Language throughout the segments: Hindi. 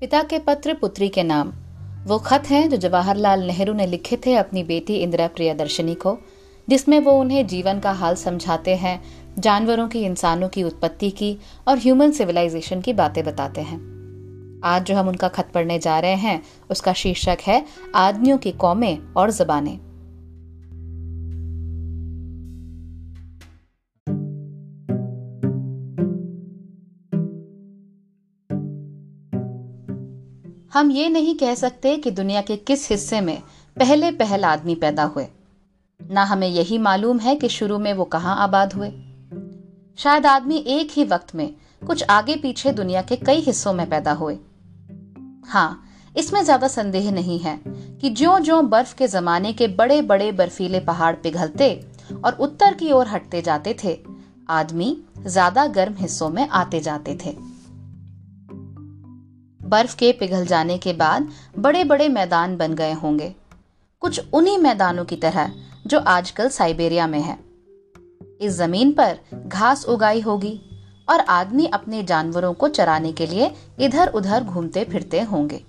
पिता के पत्र, पुत्री के नाम। वो खत हैं जो जवाहरलाल नेहरू ने लिखे थे अपनी बेटी इंदिरा प्रियदर्शनी को, जिसमें वो उन्हें जीवन का हाल समझाते हैं, जानवरों की, इंसानों की उत्पत्ति की और ह्यूमन सिविलाइजेशन की बातें बताते हैं। आज जो हम उनका खत पढ़ने जा रहे हैं, उसका शीर्षक है, आदमियों की कौमें और जबानें। हम ये नहीं कह सकते कि दुनिया के किस हिस्से में पहले पहल आदमी पैदा हुए। ना हमें यही मालूम है कि शुरू में वो कहाँ आबाद हुए। शायद आदमी एक ही वक्त में कुछ आगे पीछे दुनिया के कई हिस्सों में पैदा हुए। हाँ इसमें ज़्यादा संदेह नहीं है कि ज्यो ज्यो बर्फ़ के जमाने के बड़े बड़े बर्फीले पहाड़ पिघलते और उत्तर की ओर हटते जाते थे, आदमी ज़्यादा गर्म हिस्सों में आते जाते थे। बर्फ़ के पिघल जाने के बाद बड़े बड़े मैदान बन गए होंगे। कुछ उन्हीं मैदानों की तरह, जो आजकल साइबेरिया में है। इस ज़मीन पर घास उगाई होगी और आदमी अपने जानवरों को चराने के लिए इधर उधर घूमते फिरते होंगे।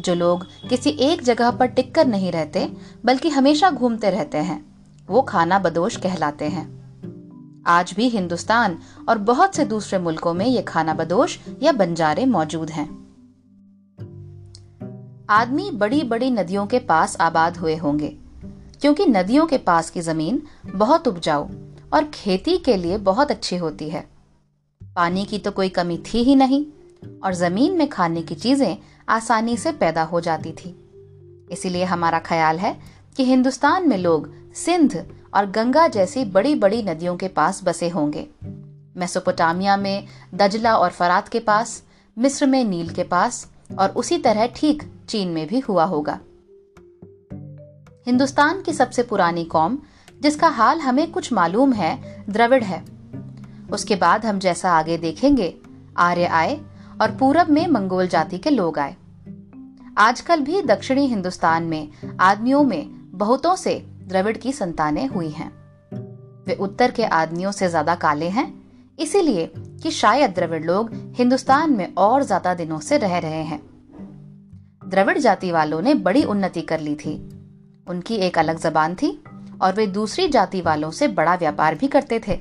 जो लोग किसी एक जगह पर टिककर नहीं रहते, बल्कि हमेशा घूमते रहते हैं, वो खाना बदोश कहलाते हैं। आज भी हिंदुस्तान और बहुत से दूसरे मुल्कों में ये खाना बदोश या बंजारे मौजूद हैं। आदमी बड़ी बड़ी नदियों के पास आबाद हुए होंगे, क्योंकि नदियों के पास की ज़मीन बहुत उपजाऊ और खेती के लिए बहुत अच्छी होती है। पानी की तो कोई कमी थी ही नहीं, और ज़मीन में खाने की चीज़ें आसानी से पैदा हो जाती थी। इसीलिए हमारा ख्याल है कि हिंदुस्तान में लोग सिंध और गंगा जैसी बड़ी बड़ी नदियों के पास बसे होंगे। मेसोपोटामिया में दजला और फरात के पास, मिस्र में नील के पास और उसी तरह ठीक चीन में भी हुआ होगा। हिंदुस्तान की सबसे पुरानी कौम, जिसका हाल हमें कुछ मालूम है, द्रविड़ है। उसके बाद हम जैसा आगे देखेंगे, आर्य आए और पूरब में मंगोल जाति के लोग आए। आजकल भी दक्षिणी हिंदुस्तान में आदमियों में बहुतों से द्रविड़ की संतानें हुई हैं। वे उत्तर के आदमियों से ज़्यादा काले हैं, इसीलिए कि शायद द्रविड़ लोग हिंदुस्तान में और ज़्यादा दिनों से रह रहे हैं। द्रविड़ जाति वालों ने बड़ी उन्नति कर ली थी। उनकी एक अलग जबान थी और वे दूसरी जाति वालों से बड़ा व्यापार भी करते थे।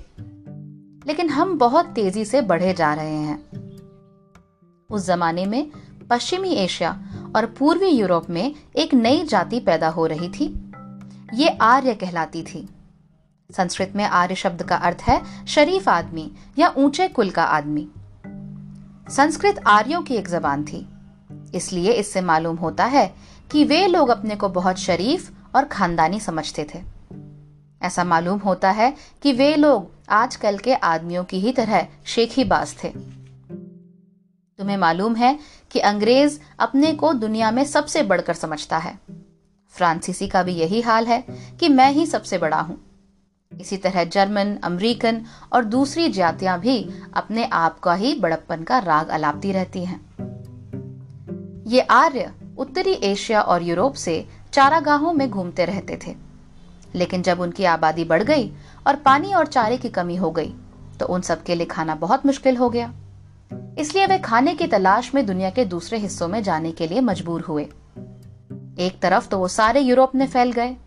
लेकिन हम बहुत तेज़ी से बढ़े जा रहे हैं। उस जमाने में पश्चिमी एशिया और पूर्वी यूरोप में एक नई जाति पैदा हो रही थी ये आर्य कहलाती थी। संस्कृत में आर्य शब्द का अर्थ है शरीफ आदमी या ऊँचे कुल का आदमी। संस्कृत आर्यों की एक जबान थी। इसलिए इससे मालूम होता है कि वे लोग अपने को बहुत शरीफ और खानदानी समझते थे। ऐसा मालूम होता है कि वे लोग आजकल के आदमियों की ही तरह शेखी बाज थे। तुम्हें मालूम है कि अंग्रेज़ अपने को दुनिया में सबसे बढ़कर समझता है। फ्रांसीसी का भी यही हाल है कि मैं ही सबसे बड़ा हूँ। इसी तरह जर्मन, अमेरिकन और दूसरी जातियाँ भी अपने आप का ही बड़प्पन का राग अलापती रहती हैं। ये आर्य उत्तरी एशिया और यूरोप से चारागाहों में घूमते रहते थे। लेकिन जब उनकी आबादी बढ़ गई और पानी और चारे की कमी हो गई तो उन सबके लिए खाना बहुत मुश्किल हो गया। इसलिए वे खाने की तलाश में दुनिया के दूसरे हिस्सों में जाने के लिए मजबूर हुए। एक तरफ़ तो वो सारे यूरोप में फैल गए,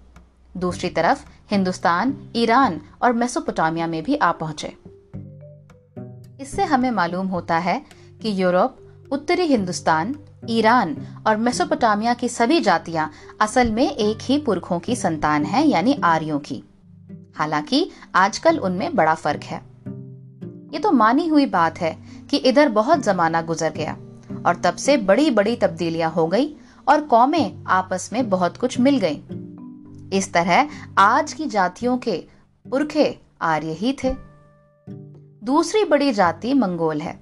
दूसरी तरफ़ हिंदुस्तान, ईरान और मेसोपोटामिया में भी आ पहुँचे। इससे हमें मालूम होता है कि यूरोप, उत्तरी हिंदुस्तान, ईरान और मेसोपोटामिया की सभी जातियाँ असल में एक ही पुरखों की संतान हैं, यानी आर्यों की। हालाँकि आजकल उनमें बड़ा फ़र्क है। ये तो मानी हुई बात है कि इधर बहुत जमाना गुजर गया और तब से बड़ी बड़ी तब्दीलियाँ हो गई और कौमें आपस में बहुत कुछ मिल गईं। इस तरह आज की जातियों के पुरखे आर्य ही थे। दूसरी बड़ी जाति मंगोल है।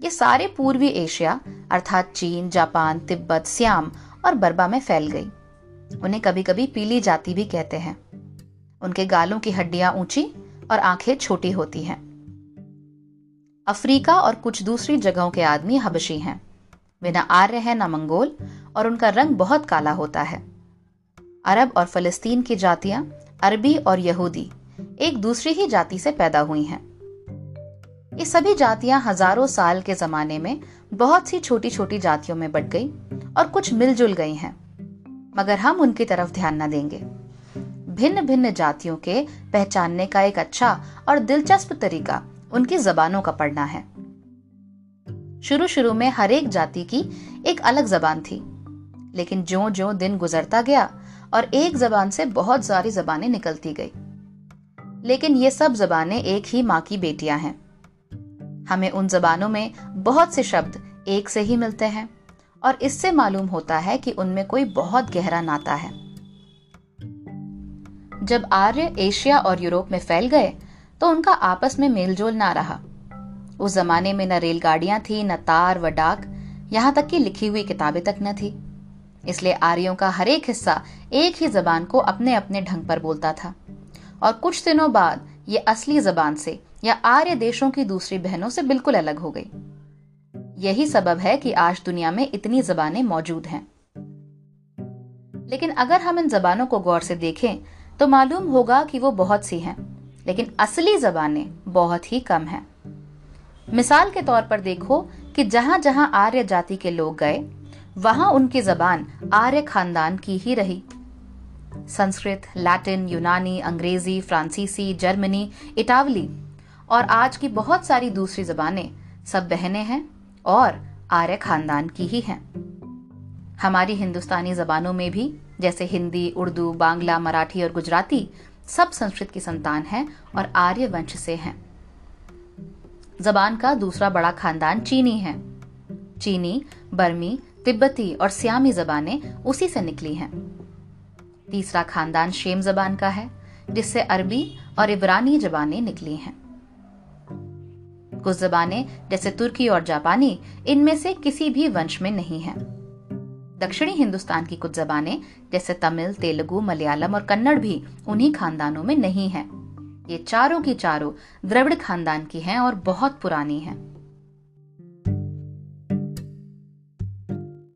ये सारे पूर्वी एशिया, अर्थात चीन, जापान, तिब्बत, सियाम और बर्मा में फैल गई। उन्हें कभी कभी पीली जाति भी कहते हैं। उनके गालों की हड्डियाँ ऊँची और आँखें छोटी होती हैं। अफ्रीका और कुछ दूसरी जगहों के आदमी हबशी हैं। वे न आर्य है न मंगोल और उनका रंग बहुत काला होता है। अरब और फलस्तीन की जातियाँ, अरबी और यहूदी, एक दूसरी ही जाति से पैदा हुई हैं। ये सभी जातियाँ हज़ारों साल के जमाने में बहुत सी छोटी छोटी जातियों में बट गई और कुछ मिलजुल गई हैं। मगर हम उनकी तरफ़ ध्यान न देंगे। भिन्न भिन्न जातियों के पहचानने का एक अच्छा और दिलचस्प तरीका उनकी जबानों का पढ़ना है। शुरू शुरू में हर एक जाति की एक अलग जबान थी। लेकिन जो जो दिन गुजरता गया और एक जबान से बहुत सारी जबानें निकलती गई। लेकिन ये सब जबानें एक ही माँ की बेटियाँ हैं। हमें उन जबानों में बहुत से शब्द एक से ही मिलते हैं और इससे मालूम होता है कि उनमें कोई बहुत गहरा नाता है। जब आर्य एशिया और यूरोप में फैल गए तो उनका आपस में मेलजोल ना रहा। उस जमाने में न रेलगाड़ियाँ थी, न तार व डाक, यहाँ तक कि लिखी हुई किताबें तक न थी। इसलिए आर्यों का हर एक हिस्सा एक ही जबान को अपने अपने ढंग पर बोलता था। और कुछ दिनों बाद ये असली जबान से या आर्य देशों की दूसरी बहनों से बिल्कुल अलग हो गई। यही सबब है कि आज दुनिया में इतनी जबानें मौजूद हैं। लेकिन अगर हम इन जबानों को गौर से देखें तो मालूम होगा कि वो बहुत सी हैं, लेकिन असली जबानें बहुत ही कम हैं। मिसाल के तौर पर देखो कि जहाँ जहाँ आर्य जाति के लोग गए वहाँ उनकी जबान आर्य खानदान की ही रही। संस्कृत, लैटिन, यूनानी, अंग्रेज़ी, फ्रांसीसी, जर्मनी, इटावली और आज की बहुत सारी दूसरी जबानें सब बहनें हैं और आर्य खानदान की ही हैं। हमारी हिंदुस्तानी जबानों में भी, जैसे हिंदी, उर्दू, बांग्ला, मराठी और गुजराती, सब संस्कृत की संतान हैं और आर्य वंश से हैं। जबान का दूसरा बड़ा खानदान चीनी है। चीनी, बर्मी तिब्बती और सियामी जबानें उसी से निकली हैं। तीसरा खानदान शेम जबान का है, जिससे अरबी और इब्रानी जबानें निकली हैं। कुछ जबानें, जैसे तुर्की और जापानी, इनमें से किसी भी वंश में नहीं है। दक्षिणी हिंदुस्तान की कुछ जबानें, जैसे तमिल, तेलुगु, मलयालम और कन्नड़ भी उन्हीं खानदानों में नहीं है। ये चारों की चारों द्रविड़ खानदान की हैं और बहुत पुरानी हैं।